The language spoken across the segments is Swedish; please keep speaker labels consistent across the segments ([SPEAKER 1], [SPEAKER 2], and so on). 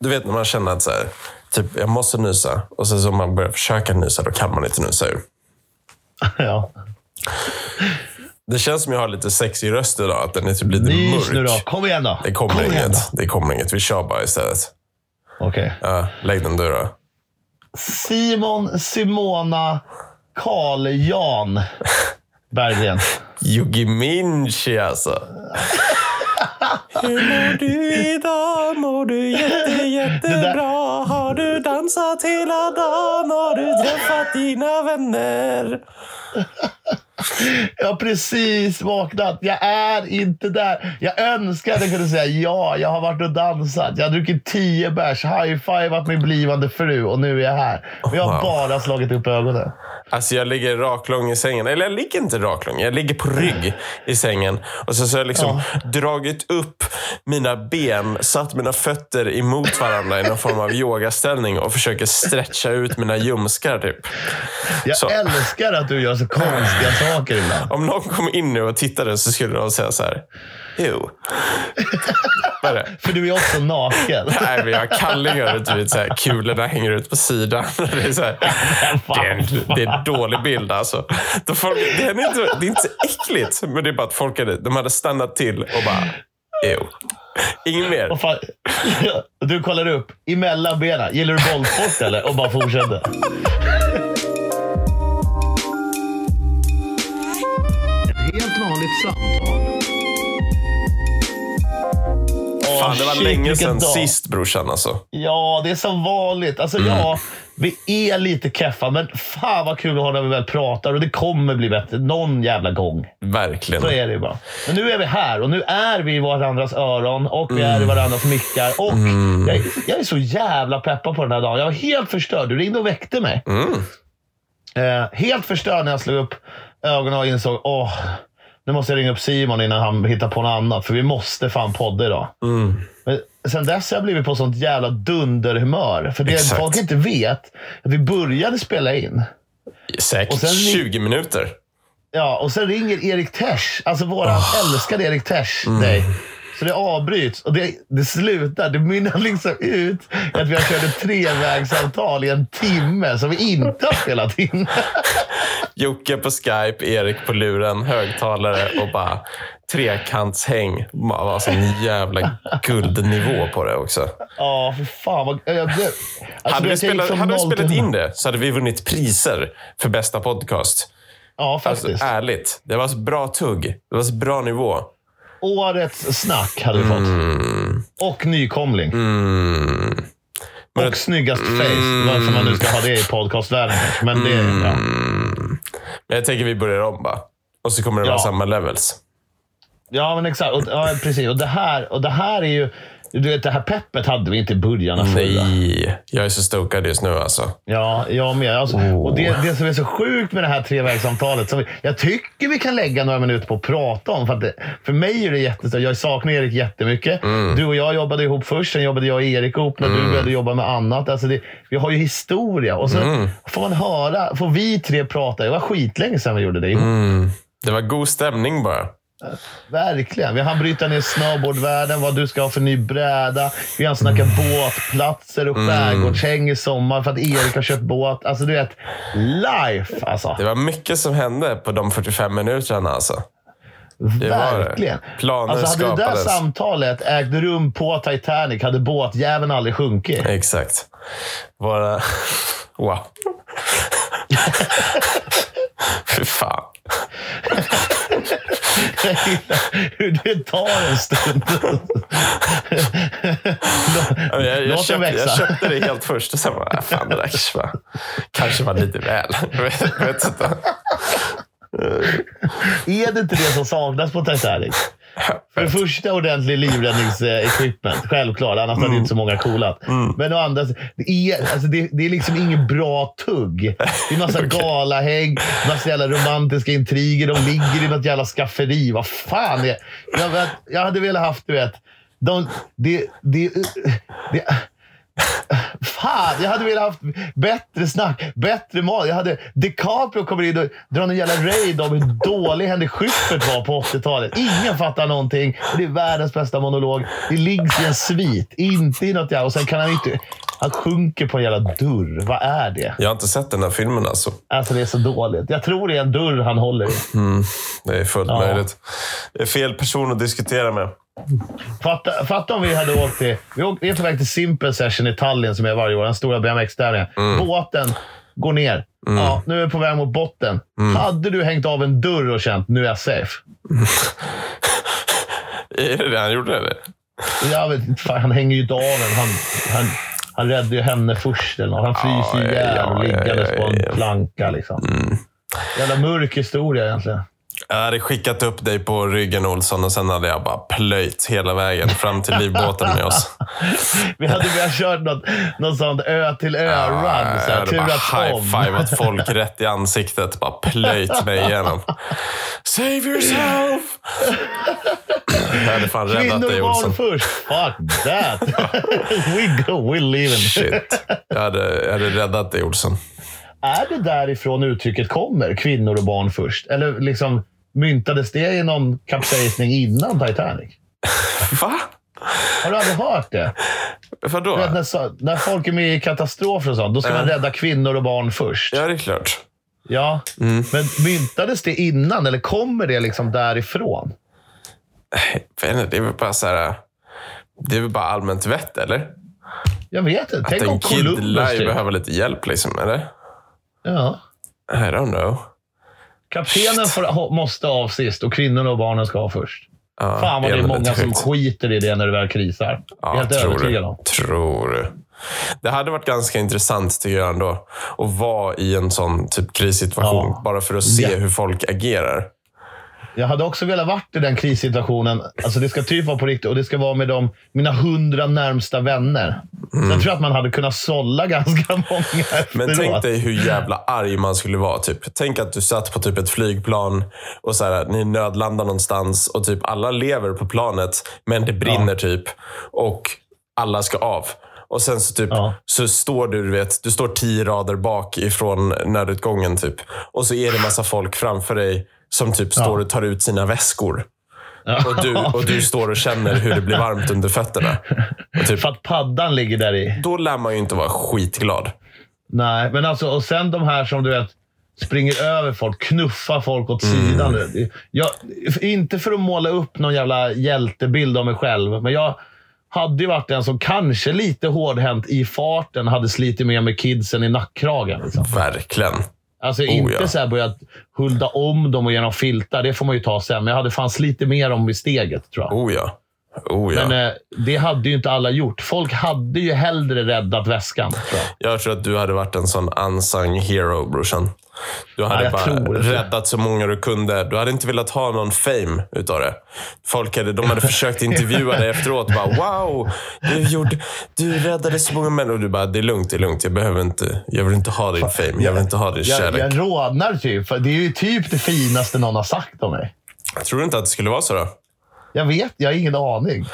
[SPEAKER 1] Du vet när man känner att så här, typ, jag måste nysa och sen så om man börjar försöka nysa, då kan man inte nysa ur.
[SPEAKER 2] Ja.
[SPEAKER 1] Det känns som jag har lite sexig röst idag, att den är typ lite
[SPEAKER 2] Nys
[SPEAKER 1] mörk.
[SPEAKER 2] nu då. Kom igen då.
[SPEAKER 1] Det kommer
[SPEAKER 2] Kom
[SPEAKER 1] inget. Det kommer inget. Vi kör bara istället.
[SPEAKER 2] då. Okej.
[SPEAKER 1] Ja, lägg den du då.
[SPEAKER 2] Simon, Simona, Karl Jan Berggren.
[SPEAKER 1] Yugi Minchi alltså. Hur mår du idag? Mår du jätte, jättebra? Har du dansat hela dagen? Har du träffat dina vänner?
[SPEAKER 2] Jag har precis vaknat. Jag är inte där. Jag önskar att jag kunde säga ja, jag har varit och dansat. Jag har druckit tio bärs, high-fivat min blivande fru och nu är jag här. Men jag har
[SPEAKER 1] Wow.
[SPEAKER 2] bara slagit upp ögonen.
[SPEAKER 1] Alltså jag ligger raklång i sängen. Eller jag ligger inte raklång. Jag ligger på rygg i sängen. Och så, så har jag liksom dragit upp mina ben, satt mina fötter emot varandra i någon form av yogaställning och försöker stretcha ut mina ljumskar typ.
[SPEAKER 2] Jag
[SPEAKER 1] Så.
[SPEAKER 2] älskar att du gör så konstiga saker ibland.
[SPEAKER 1] Om någon kom in nu och tittade så skulle de säga så här. Jo.
[SPEAKER 2] För du är också naken.
[SPEAKER 1] Nej, men jag har kallingar och vet, så här, kulorna hänger ut på sidan. Det är, så här, det är, en, det är en dålig bild alltså. De folk, det, är inte, det är inte så äckligt, men det är bara att folk hade, de hade stannat till och bara, jo. Inget mer.
[SPEAKER 2] Vad fan? Du kollar upp emellan benen. Gillar du bollsport eller? Och bara fortsätter. Ett helt vanligt samtal.
[SPEAKER 1] Fan, det var
[SPEAKER 2] shit,
[SPEAKER 1] länge sedan
[SPEAKER 2] dag.
[SPEAKER 1] sist brorsan alltså.
[SPEAKER 2] Ja, det är som vanligt. Alltså,
[SPEAKER 1] Mm.
[SPEAKER 2] ja, vi är lite keffa, men fan vad kul att ha när vi väl pratar. Och det kommer bli bättre någon jävla gång.
[SPEAKER 1] Verkligen.
[SPEAKER 2] Så är det ju bara. Men nu är vi här och nu är vi i varandras öron och vi är i
[SPEAKER 1] Mm.
[SPEAKER 2] varandras mickar. Och jag, jag är så jävla peppad på den här dagen. Jag var helt förstörd. Du ringde och väckte mig.
[SPEAKER 1] Mm.
[SPEAKER 2] Eh, helt förstörd när jag slog upp ögonen och insåg åh, nu måste jag ringa upp Simon innan han hittar på något annat. För vi måste fan podda idag.
[SPEAKER 1] Mm.
[SPEAKER 2] Men sen dess har jag blivit på sånt jävla dunderhumör. För det
[SPEAKER 1] Exakt.
[SPEAKER 2] folk inte vet, att vi började spela in.
[SPEAKER 1] Säkert
[SPEAKER 2] Och sen-
[SPEAKER 1] 20 minuter.
[SPEAKER 2] Ja, och sen ringer Erik Tesch, alltså våran älskade Erik Tesch, dig. Så det avbryts och det, det slutar. Det mynnar liksom ut att vi har kört ett trevägssamtal i en timme som vi inte har spelat in.
[SPEAKER 1] Jocke på Skype, Erik på luren, högtalare och bara trekantshäng. Det var sån jävla guldnivå på det också.
[SPEAKER 2] Ja, för fan vad... Jag, jag, alltså,
[SPEAKER 1] hade vi, spelat, hade vi spelat in det så hade vi vunnit priser för bästa podcast.
[SPEAKER 2] Ja,
[SPEAKER 1] Alltså,
[SPEAKER 2] faktiskt.
[SPEAKER 1] ärligt. Det var så bra tugg. Det var så bra nivå.
[SPEAKER 2] Årets snack hade vi fått. Och nykomling.
[SPEAKER 1] Mm. Men
[SPEAKER 2] Och snyggast face. Varför man nu ska ha det i podcastvärlden. Men det... Ja.
[SPEAKER 1] Men jag tänker vi börjar om bara. Och så kommer det
[SPEAKER 2] Ja.
[SPEAKER 1] vara samma levels.
[SPEAKER 2] Ja, men exakt. Och, ja, precis. Och det, här, och det här är ju... Du vet, det här peppet hade vi inte i början av förra.
[SPEAKER 1] Nej, jag är så stokad just nu alltså.
[SPEAKER 2] Ja, jag med. Alltså, Och det, det som är så sjukt med det här trevägssamtalet, som vi, jag tycker vi kan lägga några minuter på att prata om. För, att det, för mig är det jättestort. Jag saknar Erik jättemycket.
[SPEAKER 1] Mm.
[SPEAKER 2] Du och jag jobbade ihop först, sen jobbade jag och Erik ihop när du började jobba med annat. Alltså det, vi har ju historia. Och så
[SPEAKER 1] Mm.
[SPEAKER 2] får man höra, får vi tre prata. Det var skitlänge sedan vi gjorde det ihop.
[SPEAKER 1] Mm. Det var god stämning bara.
[SPEAKER 2] Verkligen. Vi hann bryta ner snowboardvärlden, vad du ska ha för ny bräda. Vi hann snacka
[SPEAKER 1] Mm.
[SPEAKER 2] båtplatser och skärgårdshäng i sommar för att Erik har köpt båt. Alltså du vet, life alltså.
[SPEAKER 1] Det var mycket som hände på de 45 minuterna alltså. det.
[SPEAKER 2] Verkligen.
[SPEAKER 1] Planer
[SPEAKER 2] alltså hade det där
[SPEAKER 1] skapades.
[SPEAKER 2] samtalet ägt rum på Titanic hade båtjäveln aldrig sjunkit.
[SPEAKER 1] Exakt. Våra... Wow. Fy fan.
[SPEAKER 2] Hur det tar en stund.
[SPEAKER 1] Jag, jag,
[SPEAKER 2] Låt den
[SPEAKER 1] köpte,
[SPEAKER 2] växa.
[SPEAKER 1] jag köpte det helt först och sen bara, "Ah, fan det där kanske var, kanske var lite väl. Jag vet, jag vet inte.
[SPEAKER 2] är det inte det som saknas på Titanic? För det första ordentlig livräddningsequipment, självklart. Annars hade inte så många coolat. Men å andra sidan, det är, alltså det, det är liksom inget bra tugg. Det är massa galahägg, massa jävla romantiska intriger. De ligger i något jävla skafferi. Vad fan är... Jag, jag hade velat haft, du vet... De, det, det, det, Fan, jag hade velat haft bättre snack, bättre mat. Jag hade DiCaprio kommer in och drar en jävla raid om hur dålig Henrik Schyffert var på 80-talet. Ingen fattar någonting. Det är världens bästa monolog. Det liggs i en svit, inte i något jävla... Och sen kan han inte... Han sjunker på en jävla dörr. Vad är det?
[SPEAKER 1] Jag har inte sett den här filmen alltså.
[SPEAKER 2] Alltså det är så dåligt. Jag tror det är en dörr han håller i.
[SPEAKER 1] Det är fullt
[SPEAKER 2] Ja.
[SPEAKER 1] möjligt. Det är fel person att diskutera med.
[SPEAKER 2] Fatta, fatta om vi hade åkt till... Vi, åk, vi är på väg till Simple Session i Tallinn som är varje år. Den stora BMX-tävlingen.
[SPEAKER 1] Mm.
[SPEAKER 2] Båten går ner. Ja, nu är vi på väg mot botten.
[SPEAKER 1] Mm.
[SPEAKER 2] Hade du hängt av en dörr och känt nu är jag safe?
[SPEAKER 1] Är det det han gjorde eller?
[SPEAKER 2] Jag vet inte, han hänger ju inte av en. Han, han, han räddade ju henne först. Eller. Han fryser
[SPEAKER 1] Ja,
[SPEAKER 2] ihjäl
[SPEAKER 1] ja, ja,
[SPEAKER 2] liggandes
[SPEAKER 1] ja,
[SPEAKER 2] på en planka. Liksom. Jävla mörk historia egentligen.
[SPEAKER 1] Jag hade skickat upp dig på ryggen Olsson och sen hade jag bara plöjt hela vägen fram till livbåten med oss.
[SPEAKER 2] Vi hade börjat kört något, något sånt ö till ö-run.
[SPEAKER 1] Ja, jag hade bara high-fivat folk rätt i ansiktet. Bara plöjt mig igenom. Save yourself! Jag hade fan räddat dig Olsson.
[SPEAKER 2] först. Fuck that. we go, we're leaving.
[SPEAKER 1] Shit. Jag hade, jag hade räddat dig Olsson.
[SPEAKER 2] Är det därifrån uttrycket kommer? Kvinnor och barn först? Eller liksom myntades det i någon kapsejsning innan Titanic?
[SPEAKER 1] Va?
[SPEAKER 2] Har du aldrig hört det?
[SPEAKER 1] Vadå?
[SPEAKER 2] Vet, när, när folk är med i katastrofer och sånt, då ska man rädda kvinnor och barn först.
[SPEAKER 1] Ja, det är klart.
[SPEAKER 2] Ja.
[SPEAKER 1] Mm.
[SPEAKER 2] Men myntades det innan eller kommer det liksom därifrån?
[SPEAKER 1] Det är väl bara så här... Det är väl bara allmänt vett, eller?
[SPEAKER 2] Jag vet inte.
[SPEAKER 1] Att
[SPEAKER 2] Tänk om
[SPEAKER 1] en kid lär
[SPEAKER 2] Columbus...
[SPEAKER 1] ju
[SPEAKER 2] Typ.
[SPEAKER 1] behöva lite hjälp, liksom, eller?
[SPEAKER 2] Ja.
[SPEAKER 1] I don't know.
[SPEAKER 2] Kaptenen får, måste av sist och kvinnorna och barnen ska av först.
[SPEAKER 1] Ja,
[SPEAKER 2] Fan vad det är många som skiter i det när det väl krisar.
[SPEAKER 1] Ja,
[SPEAKER 2] helt
[SPEAKER 1] tror
[SPEAKER 2] övertygad om.
[SPEAKER 1] Tror du. Det hade varit ganska intressant tycker jag ändå. Att vara i en sån typ krissituation.
[SPEAKER 2] Ja.
[SPEAKER 1] Bara för att se
[SPEAKER 2] Ja.
[SPEAKER 1] hur folk agerar.
[SPEAKER 2] Jag hade också velat varit i den krissituationen. Alltså det ska typ vara på riktigt och det ska vara med de, mina hundra närmsta vänner.
[SPEAKER 1] Mm.
[SPEAKER 2] Sen tror jag att man hade kunnat sålla ganska många
[SPEAKER 1] Men tänk dig hur jävla arg man skulle vara. Typ. Tänk att du satt på typ ett flygplan och så här, ni nödlandar någonstans och typ alla lever på planet, men det brinner typ. Och alla ska av. Och sen så, typ,
[SPEAKER 2] Ja.
[SPEAKER 1] så står du, du vet, du står tio rader bak ifrån nödutgången. Typ. Och så är det massa folk framför dig som typ står och tar ut sina väskor. Och du, och du står och känner hur det blir varmt under fötterna. Och typ,
[SPEAKER 2] För att paddan ligger där i.
[SPEAKER 1] då lär man ju inte vara skitglad.
[SPEAKER 2] Nej, men alltså, och sen de här som du vet springer över folk, knuffar folk åt
[SPEAKER 1] Mm.
[SPEAKER 2] sidan. Jag, inte för att måla upp någon jävla hjältebild av mig själv, men jag hade ju varit den som kanske lite hårdhänt i farten hade slitit med med kidsen i nackkragen. Liksom.
[SPEAKER 1] Verkligen.
[SPEAKER 2] Alltså
[SPEAKER 1] Oh,
[SPEAKER 2] inte
[SPEAKER 1] ja.
[SPEAKER 2] så här börjat hulda om dem och genom filtar. Det får man ju ta sen. Men jag hade fan lite mer om i steget, tror jag.
[SPEAKER 1] Oh ja. Oh ja.
[SPEAKER 2] Men eh, det hade ju inte alla gjort. Folk hade ju hellre räddat väskan, tror jag.
[SPEAKER 1] Jag tror att du hade varit en sån unsung hero, brorsan. Du hade
[SPEAKER 2] jag
[SPEAKER 1] bara räddat så många du kunde. Du hade inte velat ha någon fame utav det. Folk hade, de hade försökt intervjua dig efteråt. Bara, wow, du, gjorde, du räddade så många människor. Och du bara, det är lugnt, det är lugnt. Jag behöver inte, jag vill inte ha din fame. Jag vill inte ha din
[SPEAKER 2] Jag,
[SPEAKER 1] kärlek.
[SPEAKER 2] jag rodnar typ. För det är ju typ det finaste någon har sagt om mig.
[SPEAKER 1] Tror du inte att det skulle vara så då?
[SPEAKER 2] Jag vet, jag har ingen aning.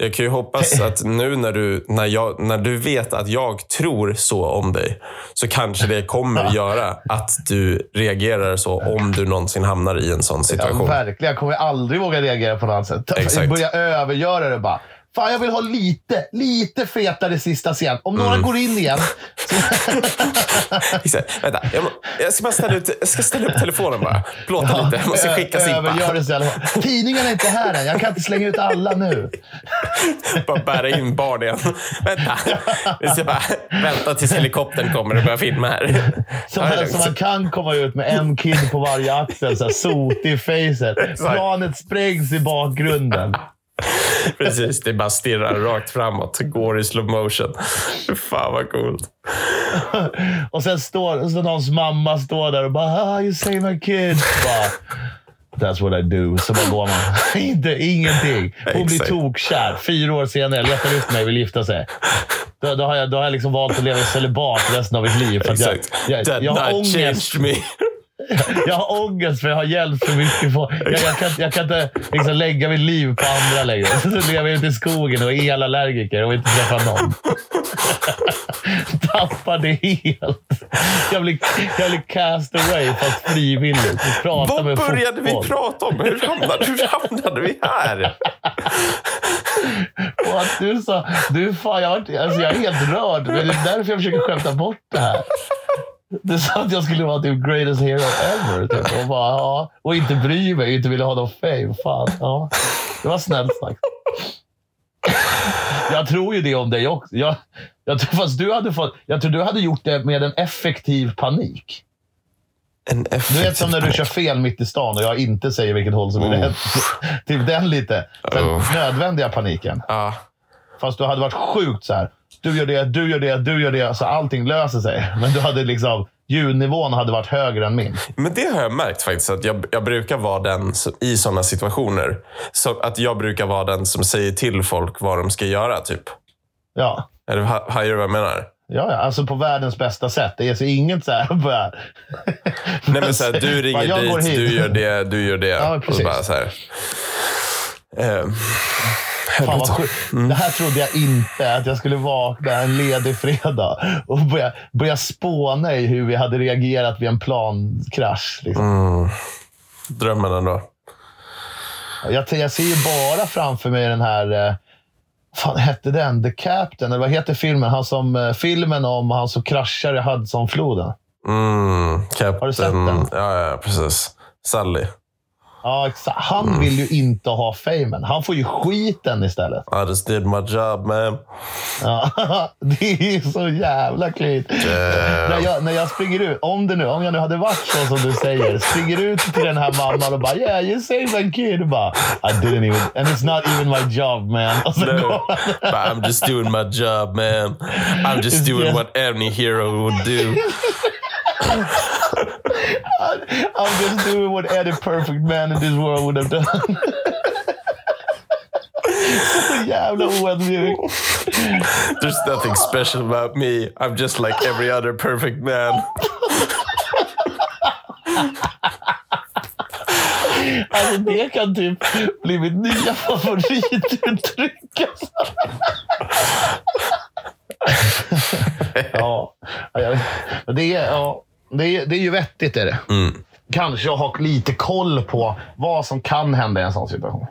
[SPEAKER 1] Jag kan ju hoppas att nu när du, när, jag, när du vet att jag tror så om dig, så kanske det kommer göra att du reagerar så om du någonsin hamnar i en sån
[SPEAKER 2] Ja,
[SPEAKER 1] situation.
[SPEAKER 2] verkligen. Jag kommer aldrig våga reagera på något annat sätt.
[SPEAKER 1] Exakt.
[SPEAKER 2] Börja övergöra det bara. Fan, jag vill ha lite, lite fetare sista scen. Om några
[SPEAKER 1] Mm.
[SPEAKER 2] går in igen.
[SPEAKER 1] Vänta, jag, må- jag ska bara ställa, ut, jag ska ställa upp telefonen bara. Plåta lite. Jag måste skicka Simpa.
[SPEAKER 2] Tidningarna är inte här än. Jag kan inte slänga ut alla nu.
[SPEAKER 1] Bara bära in barn igen. Vänta. Vi ska bara vänta tills helikoptern kommer och börjar filma här.
[SPEAKER 2] Så,
[SPEAKER 1] Ja, är
[SPEAKER 2] man, kan komma ut med en kid på varje axel. Så här, sotig i facet. Planet sprängs i bakgrunden.
[SPEAKER 1] Precis, det bara stirrar rakt framåt. Går i slow motion. Fan vad coolt.
[SPEAKER 2] Och sen står så någons mamma står där och bara ah, “You save my kid”. Bara, That's what I do. Så bara går man. Inte, ingenting. Hon blir tokkär. Fyra år senare letar upp mig och vill gifta sig. Då, då, har jag, då har jag liksom valt att leva i celibat resten av mitt liv. För att jag, jag,
[SPEAKER 1] That
[SPEAKER 2] jag har ångest. Jag har ångest för jag har hjälpt för mycket. Folk. Jag, jag, kan, jag kan inte liksom lägga mitt liv på andra längre. Så lever jag ute i skogen och är elallergiker och inte träffar någon. Tappar det helt. Jag blir, jag blir cast away fast frivilligt. Prata
[SPEAKER 1] Vad
[SPEAKER 2] med
[SPEAKER 1] började
[SPEAKER 2] fotboll.
[SPEAKER 1] vi prata om? Hur hamnade, hur hamnade vi här?
[SPEAKER 2] Och att du sa, du fan, jag, alltså jag är helt rörd. Men det är därför jag försöker skämta bort det här. Du sa att jag skulle vara typ greatest hero ever. Typ. Och, bara, ja, och inte bry mig, inte ville ha någon fame. Fan, ja. Det var snällt sagt. Jag tror ju det om dig också. Jag, jag tror, fast du hade fått, jag tror du hade gjort det med en effektiv panik.
[SPEAKER 1] En
[SPEAKER 2] Du vet som när du kör fel mitt i stan och jag inte säger vilket håll som är rätt. Typ den lite. Den nödvändiga paniken.
[SPEAKER 1] Ja,
[SPEAKER 2] Fast du hade varit sjukt så här. Du gör det, du gör det, du gör det. Så allting löser sig. Men du hade liksom, ljudnivån hade varit högre än min.
[SPEAKER 1] men det har jag märkt faktiskt. Att jag, jag brukar vara den som, i sådana situationer. Så att jag brukar vara den som säger till folk vad de ska göra. typ.
[SPEAKER 2] Ja.
[SPEAKER 1] Eller ha- hajar du vad jag menar?
[SPEAKER 2] Ja, ja, alltså på världens bästa sätt. Det är så inget så här bara...
[SPEAKER 1] Nej, men så här, du ringer
[SPEAKER 2] Bara,
[SPEAKER 1] dit, du gör det, du gör det.
[SPEAKER 2] Ja,
[SPEAKER 1] och så
[SPEAKER 2] precis.
[SPEAKER 1] bara så här. Eh,
[SPEAKER 2] Fan vad sjukt. Det här trodde jag inte, att jag skulle vakna en ledig fredag och börja, börja spåna i hur vi hade reagerat vid en plankrasch. Liksom.
[SPEAKER 1] Mm. Drömmen ändå.
[SPEAKER 2] Jag, jag ser ju bara framför mig den här... Eh, fan hette den? The Captain? Eller vad heter filmen? Han som, eh, filmen om han som kraschar i Hudsonfloden.
[SPEAKER 1] Mm, Captain.
[SPEAKER 2] Har du sett den?
[SPEAKER 1] Ja, ja, precis. Sally.
[SPEAKER 2] Ja, exakt. Han vill ju inte ha famen. Han får ju skiten istället.
[SPEAKER 1] I just did my job man.
[SPEAKER 2] Ja, det är så jävla klint. När jag, när jag springer ut, om, det nu, om jag nu hade varit så som du säger, springer ut till den här mamman och bara “Yeah, you saved a kid”. Och bara “I didn't even... And it's not even my job man”.
[SPEAKER 1] No, but I'm just doing my job man. I'm just doing what any hero would do.
[SPEAKER 2] I'm just doing what any perfect man in this world would have done. Yeah, I know Så jävla oödmjuk.
[SPEAKER 1] There's nothing special about me. I'm just like every other perfect man.
[SPEAKER 2] Alltså det kan typ bli mitt nya favorituttryck. Ja, jag det är, ja, det är, det är ju vettigt. Är det.
[SPEAKER 1] Mm.
[SPEAKER 2] Kanske ha lite koll på vad som kan hända i en sån situation.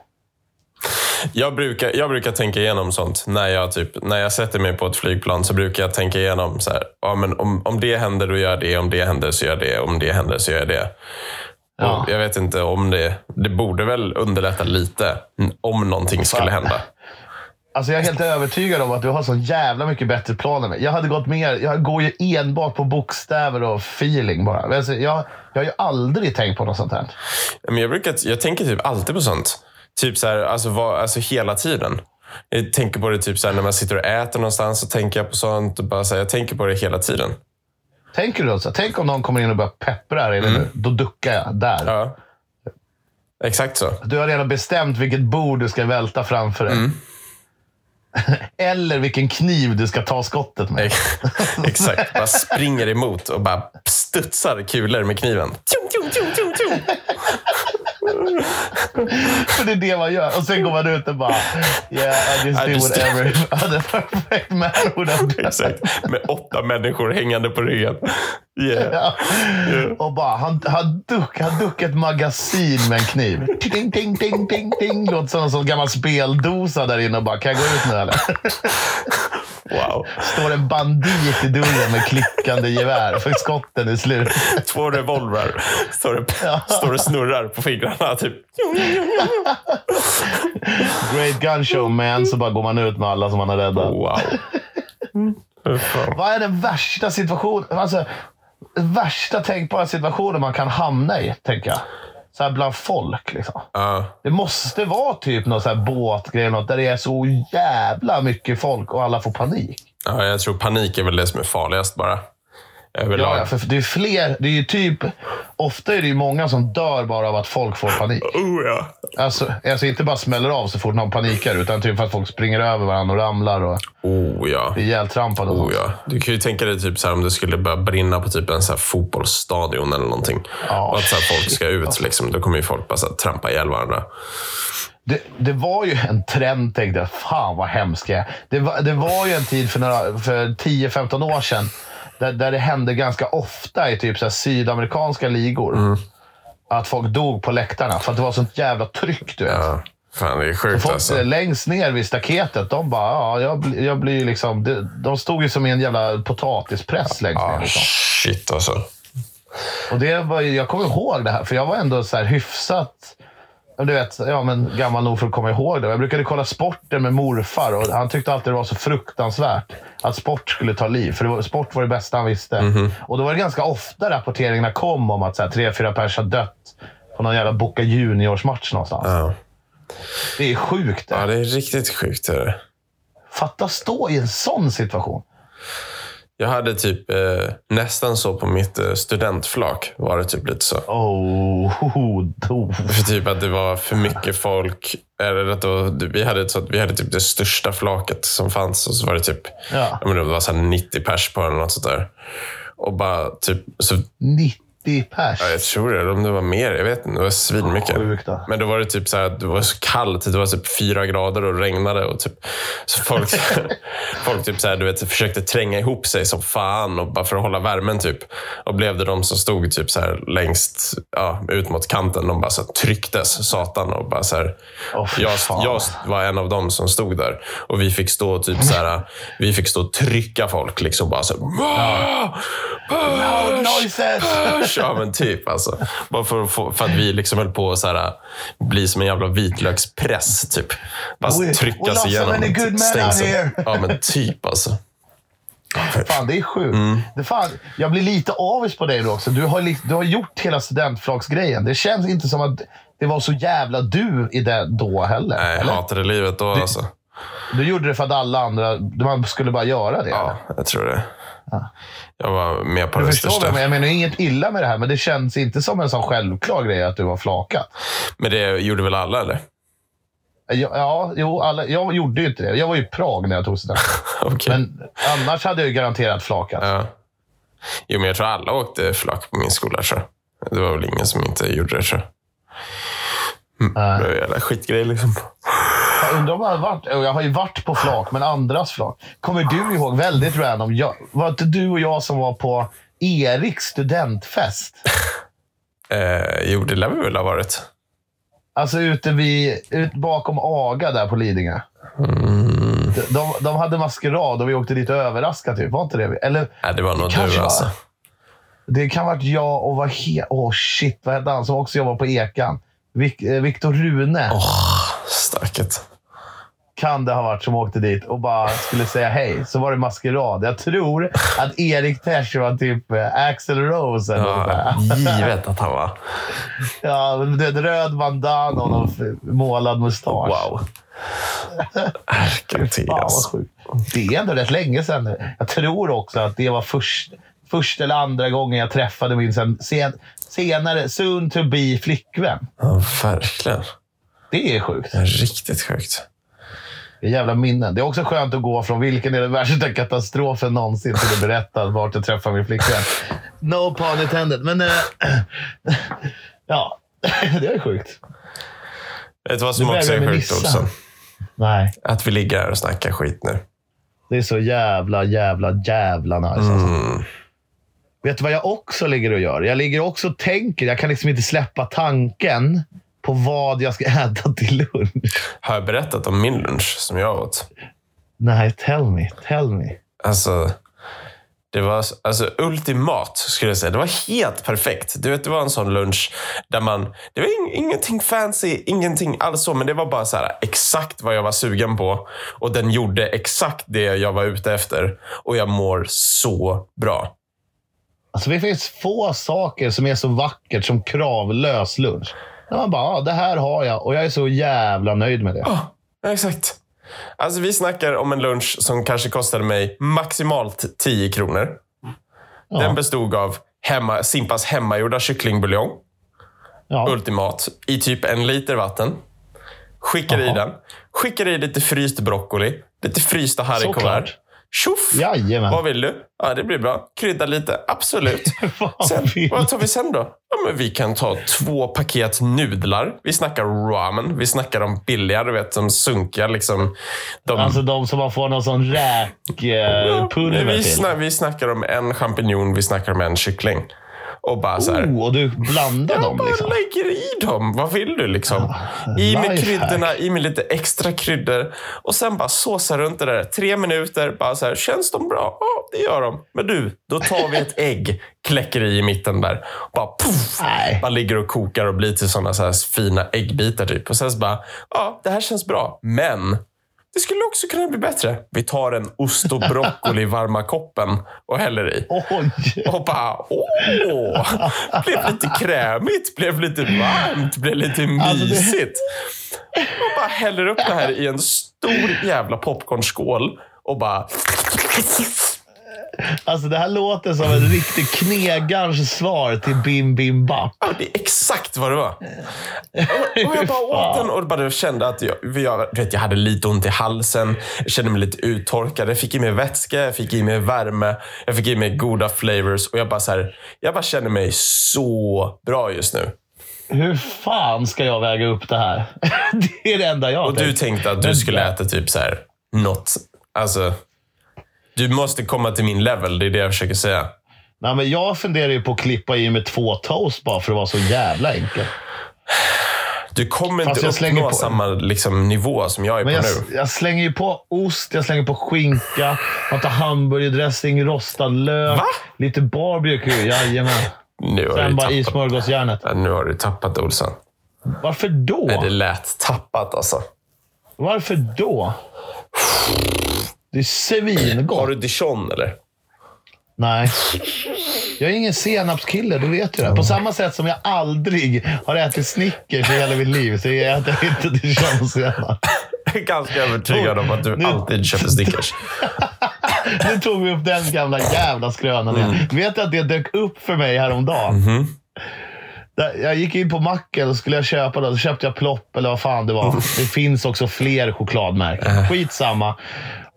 [SPEAKER 1] Jag brukar, jag brukar tänka igenom sånt. När jag, typ, när jag sätter mig på ett flygplan så brukar jag tänka igenom så här, ja, men om, om det händer, då gör jag det. Om det händer, så gör jag det. Om det händer, så gör jag det.
[SPEAKER 2] Ja.
[SPEAKER 1] Jag vet inte om det... Det borde väl underlätta lite om någonting skulle hända.
[SPEAKER 2] Alltså jag är helt övertygad om att du har så jävla mycket bättre plan än mig. Jag hade gått mer, jag går ju enbart på bokstäver och feeling bara. Alltså jag, jag har ju aldrig tänkt på något sånt här.
[SPEAKER 1] Men jag, brukar, jag tänker typ alltid på sånt. Typ så här, alltså, vad, alltså hela tiden. Jag tänker på det typ så här, när man sitter och äter någonstans. Så tänker jag på sånt. Och bara så här, jag tänker på det hela tiden.
[SPEAKER 2] Tänker du så? Tänk om någon kommer in och börjar peppra inne nu. Då duckar jag där.
[SPEAKER 1] Ja. Exakt så.
[SPEAKER 2] Du har redan bestämt vilket bord du ska välta framför dig. Eller vilken kniv du ska ta skottet med.
[SPEAKER 1] Exakt. Bara springer emot och bara studsar kulor med kniven. Tjum, tjum, tjum, tjum, tjum.
[SPEAKER 2] För det är det man gör. Och sen går man ut och bara Yeah, I just
[SPEAKER 1] I
[SPEAKER 2] did
[SPEAKER 1] just-
[SPEAKER 2] whatever other perfect man would have done.
[SPEAKER 1] Exakt. Med åtta människor hängande på ryggen. Yeah.
[SPEAKER 2] Ja. Och bara, han, han, duck, han duckade ett magasin med en kniv. Ting, ting, ting, ting, ting. Låter som en sån gammal speldosa där inne och bara, kan jag gå ut nu eller?
[SPEAKER 1] Wow.
[SPEAKER 2] Står en bandit i dörren med klickande gevär för skotten är slut.
[SPEAKER 1] Två revolvrar. Står det,
[SPEAKER 2] Ja.
[SPEAKER 1] står det snurrar på fingrarna. Typ.
[SPEAKER 2] Great gun show man, så bara går man ut med alla som man har räddat.
[SPEAKER 1] Wow.
[SPEAKER 2] Vad är den värsta situationen? Alltså, värsta tänkbara situationen man kan hamna i, tänker jag. Så här bland folk. Liksom.
[SPEAKER 1] Ja.
[SPEAKER 2] Det måste vara typ någon så här båtgrej, något där det är så jävla mycket folk och alla får panik.
[SPEAKER 1] Ja, jag tror panik är väl det som är farligast bara. Överlag.
[SPEAKER 2] Ja, ja, för det är fler. Det är ju typ... Ofta är det ju många som dör bara av att folk får panik.
[SPEAKER 1] Oh, ja.
[SPEAKER 2] Alltså, alltså inte bara smäller av så fort någon panikar, utan typ för att folk springer över varandra och ramlar och
[SPEAKER 1] Oh, ja.
[SPEAKER 2] blir ihjältrampade.
[SPEAKER 1] Oh, ja. Du kan ju tänka dig typ så här, om det skulle börja brinna på typ en så fotbollsstadion eller någonting.
[SPEAKER 2] Ja,
[SPEAKER 1] och att så här, folk ska ut.
[SPEAKER 2] alltså.
[SPEAKER 1] Liksom, då kommer ju folk bara så här, trampa ihjäl varandra.
[SPEAKER 2] Det, det var ju en trend, tänkte jag. Fan vad hemskt jag det var, det var ju en tid för, några- för 10-15 år sedan där, där det hände ganska ofta i typ så sydamerikanska ligor. Att folk dog på läktarna för att det var sånt jävla tryck. Du vet.
[SPEAKER 1] Ja. Fan, det är sjukt
[SPEAKER 2] Folk
[SPEAKER 1] alltså.
[SPEAKER 2] längst ner vid staketet, de bara, ja, jag, jag blir liksom... De, de stod ju som i en jävla potatispress längst ner.
[SPEAKER 1] Ah,
[SPEAKER 2] Liksom.
[SPEAKER 1] shit alltså.
[SPEAKER 2] Och det var, jag kommer ihåg det här, för jag var ändå så här hyfsat... Du vet, ja, men gammal nog för att komma ihåg det. Jag brukade kolla sporten med morfar och han tyckte alltid det var så fruktansvärt att sport skulle ta liv. För var, sport var det bästa han visste.
[SPEAKER 1] Mhm.
[SPEAKER 2] Och då var det ganska ofta rapporteringarna kom om att så här, tre, fyra personer har dött på någon jävla Boca Juniors-match någonstans.
[SPEAKER 1] Ja.
[SPEAKER 2] Det är sjukt. Det.
[SPEAKER 1] ja, det är riktigt sjukt. Det.
[SPEAKER 2] Fatta stå i en sån situation.
[SPEAKER 1] Jag hade typ eh, nästan så på mitt eh, studentflak. Var det typ lite så.
[SPEAKER 2] Oh, oh.
[SPEAKER 1] För typ att det var för mycket folk. Eller att då, vi, hade sånt, vi hade typ det största flaket som fanns. Och så var det typ
[SPEAKER 2] Ja.
[SPEAKER 1] jag menar, det var så här 90 pers på eller något sånt där. Och bara typ... Så,
[SPEAKER 2] 90 pers.
[SPEAKER 1] ja, jag tror det. Om det var mer. Jag vet inte. Det var svinmycket.
[SPEAKER 2] Sjukt.
[SPEAKER 1] Men då var det typ så här, det var så kallt. Det var typ fyra grader och regnade. Och typ, så folk, folk typ så här, du vet, försökte tränga ihop sig som fan och bara för att hålla värmen. typ. Och blev det de som stod typ så här längst ja, ut mot kanten. De bara så här, trycktes, satan. Och bara så här,
[SPEAKER 2] fy
[SPEAKER 1] jag, jag var en av dem som stod där. Och vi fick stå typ så här, vi fick stå och trycka folk. Liksom bara så här,
[SPEAKER 2] Loud noises!
[SPEAKER 1] Ja, men typ alltså. Bara för, att få- för att vi liksom höll på att så här, bli som en jävla vitlökspress. Typ. Bara
[SPEAKER 2] We-
[SPEAKER 1] tryckas
[SPEAKER 2] so
[SPEAKER 1] igenom.
[SPEAKER 2] many good men out here.
[SPEAKER 1] Ja, men typ alltså.
[SPEAKER 2] Fan, det är sjukt.
[SPEAKER 1] Mm.
[SPEAKER 2] Det fan, jag blir lite avis på dig nu också. Du har, du har gjort hela studentflaksgrejen. Det känns inte som att det var så jävla du i det då heller.
[SPEAKER 1] Nej, jag
[SPEAKER 2] eller?
[SPEAKER 1] hatade livet då alltså.
[SPEAKER 2] Du gjorde det för att alla andra... Man skulle bara göra det.
[SPEAKER 1] Ja, jag tror det. Jag var med på
[SPEAKER 2] Du
[SPEAKER 1] det största.
[SPEAKER 2] jag menar. Jag menar inget illa med det här, men det känns inte som en sån självklar grej att du var flakat.
[SPEAKER 1] Men det gjorde väl alla eller?
[SPEAKER 2] Ja, ja jo, alla, jag gjorde ju inte det. Jag var ju i Prag när jag tog studenten.
[SPEAKER 1] Okej.
[SPEAKER 2] Men annars hade jag ju garanterat flakat.
[SPEAKER 1] Ja. Jo, men jag tror alla åkte flak på min skola. Jag. Det var väl ingen som inte gjorde det. Jag. Mm, det var en jävla skitgrej liksom.
[SPEAKER 2] Jag undrar om jag har varit... Jag har ju varit på flak, men andras flak. Kommer du ihåg, väldigt random, jag, var inte du och jag som var på Eriks studentfest?
[SPEAKER 1] Eh, jo, det lär vi väl ha varit.
[SPEAKER 2] Alltså ute, vid, ut bakom Aga där på Lidingö.
[SPEAKER 1] Mm.
[SPEAKER 2] De, de, de hade maskerad och vi åkte dit överraskade. Typ. Var inte det? Eller
[SPEAKER 1] Nej, det var nog du
[SPEAKER 2] var-
[SPEAKER 1] alltså.
[SPEAKER 2] det kan ha varit jag och vad he, oh shit, vad hette han som också jobbar på Ekan? Vik, eh, Viktor Rune
[SPEAKER 1] Starket.
[SPEAKER 2] kan det ha varit som åkte dit och bara skulle säga hej. Så var det maskerad. Jag tror att Erik Tesch var typ eh, Axl Rose. Eller
[SPEAKER 1] Ja, givet att han var.
[SPEAKER 2] Ja, det- röd bandana och någon målad mustasch.
[SPEAKER 1] Wow.
[SPEAKER 2] Det är ändå rätt länge sedan nu. Jag tror också att det var först, första eller andra gången jag träffade min sen, sen, senare soon to be flickvän.
[SPEAKER 1] Ja, verkligen.
[SPEAKER 2] Det är sjukt.
[SPEAKER 1] Det är riktigt sjukt.
[SPEAKER 2] Det är jävla minnen. Det är också skönt att gå från vilken är den värsta katastrofen någonsin till att berätta vart jag träffade min flickvän. No pun intended. Men äh, ja, det är sjukt.
[SPEAKER 1] Vet du vad som också är sjukt. Olsson?
[SPEAKER 2] Nej,
[SPEAKER 1] Att vi ligger här och snackar skit nu.
[SPEAKER 2] det är så jävla, jävla, jävla nice. Alltså.
[SPEAKER 1] Mm.
[SPEAKER 2] Vet du vad jag också ligger och gör? Jag ligger också och tänker. Jag kan liksom inte släppa tanken på vad jag ska äta till lunch.
[SPEAKER 1] Har jag berättat om min lunch som jag åt?
[SPEAKER 2] Nej, tell me. Tell me.
[SPEAKER 1] Alltså, det var alltså, ultimat, skulle jag säga. Det var helt perfekt. Du vet, det var en sån lunch där man... Det var ing, ingenting fancy, ingenting alls så, men det var bara så här, exakt vad jag var sugen på. Och den gjorde exakt det jag var ute efter. Och jag mår så bra.
[SPEAKER 2] Alltså, det finns få saker som är så vackert som kravlös lunch. När man bara, ah, det här har jag och jag är så jävla nöjd med det.
[SPEAKER 1] Ja, exakt. Alltså vi snackar om en lunch som kanske kostade mig maximalt 10 kronor. Den bestod av hemma, Simpas hemmagjorda kycklingbuljong.
[SPEAKER 2] Ja.
[SPEAKER 1] Ultimat. I typ en liter vatten. Skickar i
[SPEAKER 2] Jaha.
[SPEAKER 1] den. Skickar i lite fryst broccoli. Lite frysta haricots. Tjoff!
[SPEAKER 2] Jajamän.
[SPEAKER 1] Vad vill du? Ja, det blir bra. Krydda lite. Absolut.
[SPEAKER 2] Vad
[SPEAKER 1] Sen, vad tar vi sen då? Ja, men vi kan ta två paket nudlar. Vi snackar ramen. Vi snackar de billiga, du vet, som sunkiga. Liksom, de,
[SPEAKER 2] Alltså de som man får någon sån räkpulver
[SPEAKER 1] vi,
[SPEAKER 2] till.
[SPEAKER 1] vi snackar om en champinjon, vi snackar om en kyckling. Och bara så här.
[SPEAKER 2] Oh, och du blandar
[SPEAKER 1] Jag
[SPEAKER 2] dem
[SPEAKER 1] bara
[SPEAKER 2] liksom.
[SPEAKER 1] lägger i dem. Vad vill du liksom? I med kryddorna, i med lite extra kryddor. Och sen bara såsa runt det där. Tre minuter. Bara så här, känns de bra? Ja, det gör de. Men du, då tar vi ett ägg, kläcker i i mitten där. Bara poff! Man ligger och kokar och blir till sådana så här fina äggbitar typ. Och sen så bara, ja, det här känns bra. Men det skulle också kunna bli bättre. Vi tar en ost och broccoli varma koppen och häller i.
[SPEAKER 2] Oj!
[SPEAKER 1] Och bara, åh! Blev lite krämigt, blev lite varmt, blev lite
[SPEAKER 2] Alltså,
[SPEAKER 1] mysigt. Och bara häller upp det här i en stor jävla popcornskål och bara...
[SPEAKER 2] Alltså det här låter som en riktig knegarns svar till Bim Bim Bap.
[SPEAKER 1] Ja, det är exakt vad det var. Och, och jag bara åt den och bara kände att jag, jag, du vet, jag hade lite ont i halsen. Jag kände mig lite uttorkad. Jag fick i mig vätska, jag fick i mig värme, jag fick i mig goda flavors. Och jag bara, så här, jag bara känner mig så bra just nu.
[SPEAKER 2] Hur fan ska jag väga upp det här? Det är det enda jag
[SPEAKER 1] Och du
[SPEAKER 2] tänkt.
[SPEAKER 1] tänkte att du skulle äta typ så här, något. Alltså, du måste komma till min level. Det är det jag försöker säga.
[SPEAKER 2] Nej, men jag funderar ju på att klippa i med två toast bara för att vara så jävla enkel.
[SPEAKER 1] Du kommer
[SPEAKER 2] Fast
[SPEAKER 1] inte uppnå
[SPEAKER 2] på-
[SPEAKER 1] samma liksom, nivå som jag är
[SPEAKER 2] Men
[SPEAKER 1] på
[SPEAKER 2] jag,
[SPEAKER 1] nu.
[SPEAKER 2] jag slänger ju på ost, jag slänger på skinka, man tar hamburgerdressing, rostad lök,
[SPEAKER 1] Va?
[SPEAKER 2] lite barbecue. Jajamän.
[SPEAKER 1] Nu har,
[SPEAKER 2] Sen bara i
[SPEAKER 1] tappat,
[SPEAKER 2] smörgåsjärnet.
[SPEAKER 1] Ja, nu har du tappat Olsson.
[SPEAKER 2] Varför då?
[SPEAKER 1] Nej, det lät tappat alltså.
[SPEAKER 2] Varför då? Det är
[SPEAKER 1] Har
[SPEAKER 2] svingott.
[SPEAKER 1] du dijon eller?
[SPEAKER 2] Nej. Jag är ingen senapskille, du vet ju det. På samma sätt som jag aldrig har ätit Snickers i hela mitt liv så jag äter inte dijonsenap.
[SPEAKER 1] Jag är ganska övertygad om att du
[SPEAKER 2] Nu-
[SPEAKER 1] alltid köper Snickers.
[SPEAKER 2] Nu tog vi upp den gamla jävla skrönan igen.
[SPEAKER 1] Mm.
[SPEAKER 2] Vet du att det dök upp för mig häromdagen? Där- Jag gick in på macken och skulle jag köpa det. Så köpte jag plopp eller vad fan det var. Det finns också fler chokladmärken.
[SPEAKER 1] Äh.
[SPEAKER 2] Skitsamma.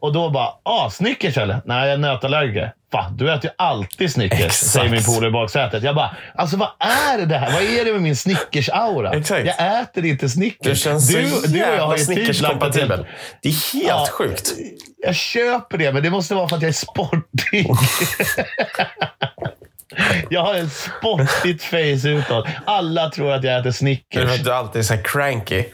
[SPEAKER 2] Och då bara, ah, Snickers eller? Nej, jag är nötallergiker. Fan, du äter ju alltid Snickers,
[SPEAKER 1] Exakt.
[SPEAKER 2] säger min polare i baksätet. Jag bara, alltså vad är det här? Vad är det med min Snickers-aura?
[SPEAKER 1] Exakt.
[SPEAKER 2] Jag äter inte Snickers.
[SPEAKER 1] Du känns
[SPEAKER 2] du,
[SPEAKER 1] så
[SPEAKER 2] du och jag har
[SPEAKER 1] Snickers-kompatibel. Det är helt
[SPEAKER 2] Ja.
[SPEAKER 1] sjukt.
[SPEAKER 2] jag köper det, men det måste vara för att jag är sportig. jag har ett sportigt face utåt. Alla tror att jag äter Snickers.
[SPEAKER 1] du alltid är så här cranky.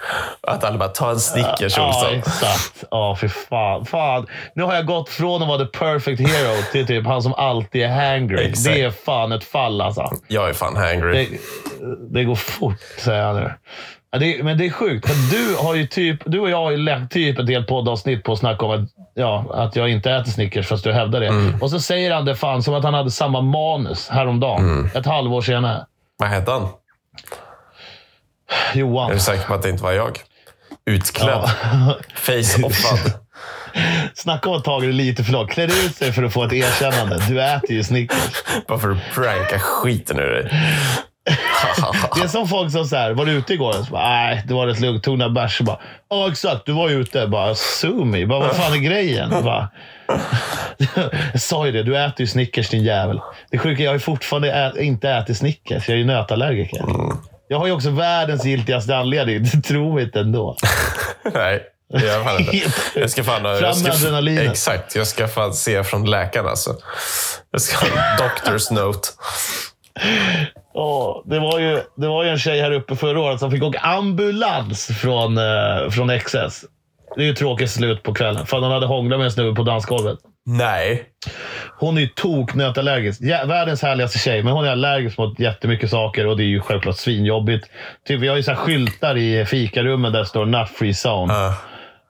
[SPEAKER 1] Att alla bara tar en Snickers
[SPEAKER 2] Ja,
[SPEAKER 1] Olsson.
[SPEAKER 2] exakt. Ja, för fan. fan. Nu har jag gått från att vara the perfect hero till typ han som alltid är hangry.
[SPEAKER 1] Exakt.
[SPEAKER 2] Det är fan ett fall alltså.
[SPEAKER 1] Jag är fan hangry.
[SPEAKER 2] Det, det går fort, säger jag nu. Ja, det, men det är sjukt, för du, har ju typ, du och jag har ju lagt typ ett helt poddavsnitt på att snacka om att, ja, att jag inte äter Snickers, fast du hävdar det.
[SPEAKER 1] Mm.
[SPEAKER 2] Och så säger han det fan som att han hade samma manus häromdagen.
[SPEAKER 1] Mm.
[SPEAKER 2] Ett halvår senare.
[SPEAKER 1] Vad hette han?
[SPEAKER 2] Johan.
[SPEAKER 1] Är du säker på att det inte var jag? Utklädd. Face-offad.
[SPEAKER 2] Snacka om att ta det lite för långt. Klär ut sig för att få ett erkännande. Du äter ju Snickers.
[SPEAKER 1] Bara för att pranka skiten ur dig.
[SPEAKER 2] Det är som folk som så här, var du ute igår? Så bara, Nej, det var rätt lugnt. Tog några bärs. Så bara, Ja, exakt. Du var ju ute. Bara, sue me. Bara, vad fan är grejen? Bara, jag sa ju det. Du äter ju Snickers, din jävel. Det sjuka jag har ju fortfarande ä- inte ätit Snickers. Jag är ju nötallergiker. Jag har ju också världens giltigaste anledning. Det tror inte ändå.
[SPEAKER 1] Nej, gör fan inte. Jag ska fan...
[SPEAKER 2] Fram
[SPEAKER 1] jag ska,
[SPEAKER 2] adrenalinet.
[SPEAKER 1] Exakt. Jag ska fan se från läkaren alltså. Jag ska ha en doctor's note.
[SPEAKER 2] Åh, det, var ju, det var ju en tjej här uppe förra året som fick åka ambulans från, eh, från XS. Det är ju tråkigt slut på kvällen. För hon hade hånglat med en snubbe på dansgolvet.
[SPEAKER 1] Nej.
[SPEAKER 2] Hon är ju toknötallergisk. Ja, världens härligaste tjej, men hon är allergisk mot jättemycket saker och det är ju självklart svinjobbigt. Typ, vi har ju så skyltar i fikarummen där det står “Nut Free Zone”.
[SPEAKER 1] Uh,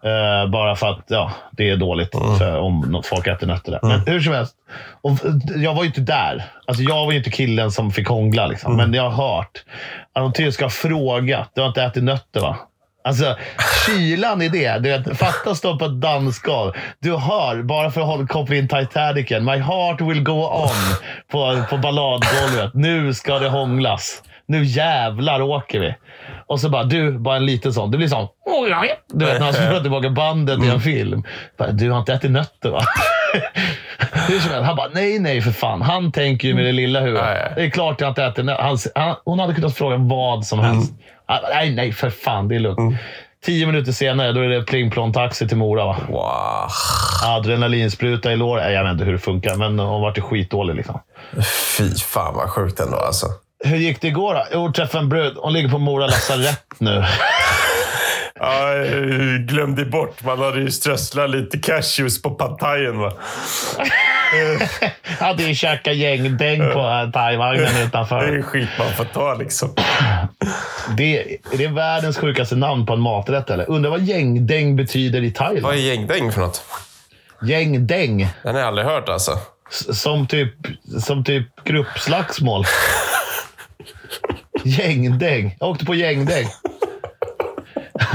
[SPEAKER 2] Eh, bara för att ja, det är dåligt för, om folk äter nötter där. Men hur som helst. Och, jag var ju inte där. Alltså, jag var ju inte killen som fick hångla. Liksom. Men jag har hört att de tydligen ska ha frågat. Du har inte ätit nötter va? Alltså, kylan i det. Du vet, fatta att stå på ett dansgolv. Du hör, bara för att hålla- koppla in Titanicen, My heart will go on på, på balladgolvet. Nu ska det hånglas. Nu jävlar åker vi. Och så bara, du, bara en liten sån. Det blir sån. Du vet, när han spelar tillbaka bandet i en film. Bara, du har inte ätit nötter va? Hur som helst, han bara, nej, nej för fan. Han tänker ju med det lilla huvudet. Det är klart jag inte äter nötter. Han, han, hon hade kunnat fråga vad som helst. Han bara, nej, nej, för fan. Det är lugnt. Tio minuter senare, då är det pling plong taxi till Mora. Va?
[SPEAKER 1] Wow.
[SPEAKER 2] Adrenalinspruta i låret. Jag vet inte hur det funkar, men hon vart ju skitdålig. Liksom.
[SPEAKER 1] Fy fan vad sjukt ändå alltså.
[SPEAKER 2] Hur gick det igår då? Jo, träffade en brud. Hon ligger på Mora lasarett nu.
[SPEAKER 1] Ja, jag glömde bort. Man hade ju strösslat lite cashews på pantajen va.
[SPEAKER 2] Hade ju käkat gängdäng på thai-vagnen
[SPEAKER 1] Det är
[SPEAKER 2] utanför.
[SPEAKER 1] skit man får ta liksom.
[SPEAKER 2] Det, är det världens sjukaste namn på en maträtt eller? Undrar vad gängdäng betyder i
[SPEAKER 1] Vad
[SPEAKER 2] Thailand?
[SPEAKER 1] är gängdäng för något?
[SPEAKER 2] Gängdäng.
[SPEAKER 1] Den har jag aldrig hört alltså.
[SPEAKER 2] S- Som typ, som typ gruppslagsmål. Gängdäng. Jag åkte på gängdäng.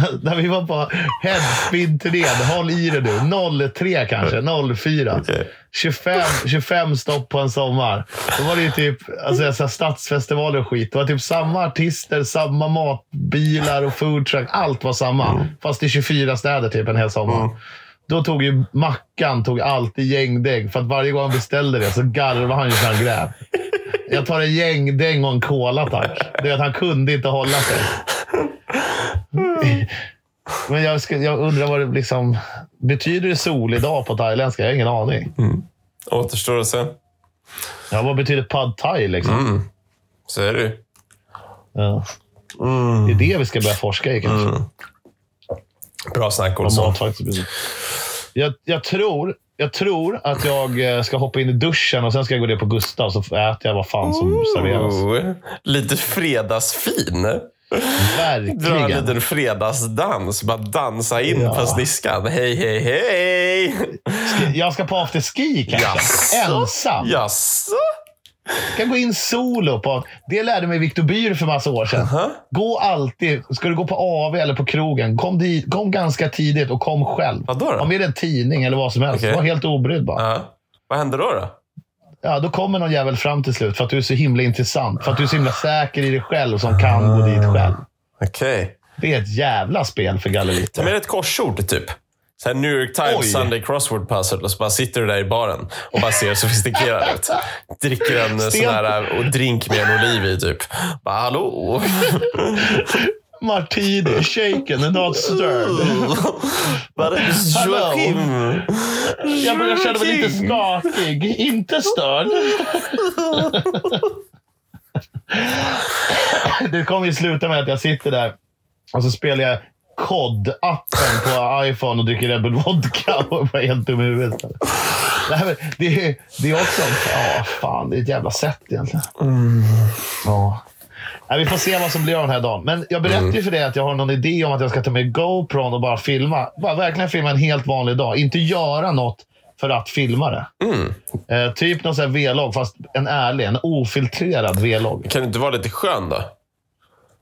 [SPEAKER 2] När vi var på Headspin-turnén. Håll i det nu. 03 kanske. 04.
[SPEAKER 1] Okej.
[SPEAKER 2] 25, 25 stopp på en sommar. Då var det ju typ alltså, så stadsfestivaler och skit. Det var typ samma artister, samma matbilar och foodtruck. Allt var samma. Fast i 24 städer typ en hel sommar. Då tog ju Mackan tog alltid gängdäng. För att varje gång han beställde det så garvade han ju så han grät. Jag tar en gängdäng och en cola tack. Det är att han kunde inte hålla sig. Men jag, ska, jag undrar vad det liksom... Betyder det solig dag på thailändska? Jag har ingen aning.
[SPEAKER 1] Återstår att se.
[SPEAKER 2] Ja, vad betyder pad thai liksom?
[SPEAKER 1] Så är det ju.
[SPEAKER 2] Ja. Det är det vi ska börja forska i kanske.
[SPEAKER 1] Bra snack Olsson.
[SPEAKER 2] Jag, jag, tror, jag tror att jag eh, ska hoppa in i duschen och sen ska jag gå ner på Gustav så äter jag vad fan som serveras.
[SPEAKER 1] Oh, lite fredagsfin. Dra en
[SPEAKER 2] Verkligen.
[SPEAKER 1] liten fredagsdans. Bara dansa in
[SPEAKER 2] Ja.
[SPEAKER 1] på sniskan. Hej, hej, hej!
[SPEAKER 2] Jag ska på afterski kanske.
[SPEAKER 1] Jaså?
[SPEAKER 2] Ensam.
[SPEAKER 1] Jaså?
[SPEAKER 2] Jag kan gå in solo. på... Det lärde mig Viktor Byhr för massa år sedan.
[SPEAKER 1] Aha.
[SPEAKER 2] Gå alltid, ska du gå på AV eller på krogen, kom, dit, kom ganska tidigt och kom själv.
[SPEAKER 1] Vadå då?
[SPEAKER 2] Ha med en tidning eller vad som helst.
[SPEAKER 1] Okej.
[SPEAKER 2] Var helt obrydd bara.
[SPEAKER 1] Ja. Vad hände då? då?
[SPEAKER 2] Ja, då kommer någon jävel fram till slut för att du är så himla intressant. För att du är så himla säker i dig själv som kan gå dit själv.
[SPEAKER 1] Okej.
[SPEAKER 2] Det är ett jävla spel för
[SPEAKER 1] Ta
[SPEAKER 2] galleriet.
[SPEAKER 1] med ett korsord, typ. Så här New York Times
[SPEAKER 2] Oj.
[SPEAKER 1] Sunday Crossword Puzzle och så bara sitter du där i baren och bara ser sofistikerad ut. Dricker en sån här och drink med en oliv i, typ. Bara, hallå?
[SPEAKER 2] Martini, shaken and not stirred.
[SPEAKER 1] Bara, Joakim.
[SPEAKER 2] Jag börjar känna mig lite skakig. Inte störd. Det kommer ju sluta med att jag sitter där och så spelar jag COD-appen på iPhone och dricker Red Bull Vodka och är helt dum i huvudet. Nej, det, är, det är också... Ja, fan. Det är ett jävla sätt egentligen. Ja. Nej, vi får se vad som blir av den här dagen. Men jag berättade ju för dig att jag har någon idé om att jag ska ta med GoPron och bara filma. Bara verkligen filma en helt vanlig dag. Inte göra något för att filma det. Eh, typ någon sån här vlogg, fast en ärlig, en ofiltrerad vlogg.
[SPEAKER 1] Kan du inte vara lite skön då?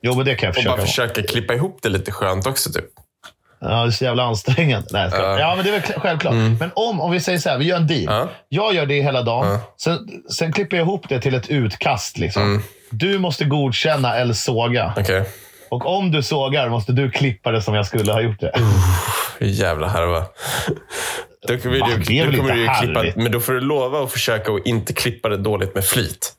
[SPEAKER 2] Jo, men det kan jag
[SPEAKER 1] Och
[SPEAKER 2] försöka
[SPEAKER 1] bara
[SPEAKER 2] vara.
[SPEAKER 1] försöka klippa ihop det lite skönt också, typ.
[SPEAKER 2] Ja, det är så jävla ansträngande. Nej, skojar.
[SPEAKER 1] Ja.
[SPEAKER 2] men det är väl kl- självklart. Men om, om vi säger så här, vi gör en deal.
[SPEAKER 1] Ja.
[SPEAKER 2] Jag gör det hela dagen.
[SPEAKER 1] Ja.
[SPEAKER 2] Sen, sen klipper jag ihop det till ett utkast. Liksom. Du måste godkänna eller såga.
[SPEAKER 1] Okej.
[SPEAKER 2] Och om du sågar måste du klippa det som jag skulle ha gjort det.
[SPEAKER 1] Jävla härva. Då kommer
[SPEAKER 2] Va,
[SPEAKER 1] du, då kommer du klippa, men då får du lova att försöka att inte klippa det dåligt med flit.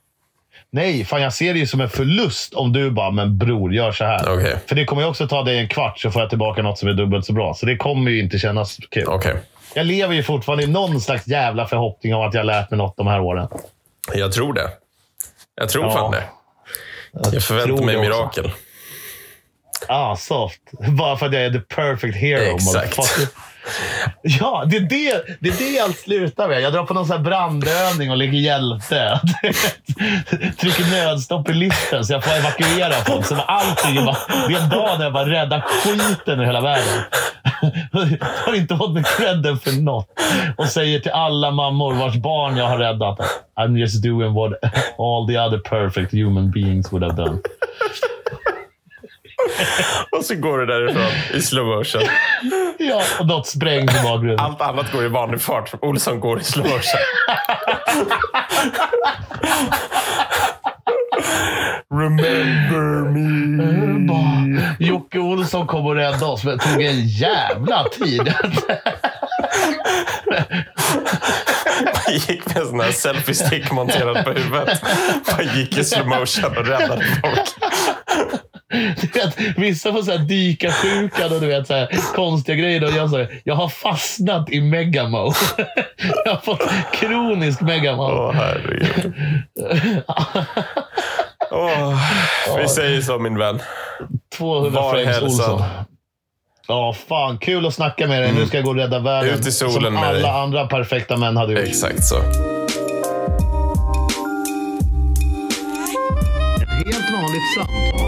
[SPEAKER 2] Nej, fan jag ser det ju som en förlust om du bara, men bror, gör så här.
[SPEAKER 1] Okej.
[SPEAKER 2] För det kommer ju också ta dig en kvart så får jag tillbaka något som är dubbelt så bra. Så det kommer ju inte kännas kul.
[SPEAKER 1] Okej.
[SPEAKER 2] Jag lever ju fortfarande i någon slags jävla förhoppning om att jag lärt mig något de här åren.
[SPEAKER 1] Jag tror det. Jag tror
[SPEAKER 2] Ja.
[SPEAKER 1] fan det. Jag förväntar
[SPEAKER 2] tror
[SPEAKER 1] mig
[SPEAKER 2] det också. Ah, soft. Bara för att jag är the perfect hero.
[SPEAKER 1] Exakt.
[SPEAKER 2] Ja, det är det, det är det allt slutar med. Jag drar på någon sån här brandövning och ligger hjälte. Trycker nödstopp i liften så jag får evakuera folk. Så allting är bara, det är en dag där jag bara räddar skiten ur hela världen. har inte fått mig credden för något. Och säger till alla mammor vars barn jag har räddat. I'm just doing what all the other perfect human beings would have done.
[SPEAKER 1] Och så går du därifrån i slow motion.
[SPEAKER 2] Ja, och något sprängs i bakgrunden.
[SPEAKER 1] Allt annat går i vanlig fart. Olsson går i slow motion. Remember me.
[SPEAKER 2] Jocke Olsson kom och räddade oss, men det tog en jävla tid.
[SPEAKER 1] Han gick med en sån här selfie-stick monterad på huvudet. Bara gick i slow motion och räddade folk.
[SPEAKER 2] Du vet, vissa får så här dyka sjukan och du vet, så här, konstiga grejer. Och jag, så här, jag har fastnat i megamo. Jag har fått kronisk megamo.
[SPEAKER 1] Åh, herregud. Åh, vi säger så, min vän.
[SPEAKER 2] 200
[SPEAKER 1] Var
[SPEAKER 2] frames
[SPEAKER 1] hälsad.
[SPEAKER 2] Olsson. Ja, fan. Kul att snacka med dig. Nu ska jag gå och rädda världen.
[SPEAKER 1] Ut i solen
[SPEAKER 2] Som
[SPEAKER 1] med
[SPEAKER 2] alla
[SPEAKER 1] dig.
[SPEAKER 2] andra perfekta män hade gjort.
[SPEAKER 1] Exakt så.
[SPEAKER 2] Helt vanligt samtal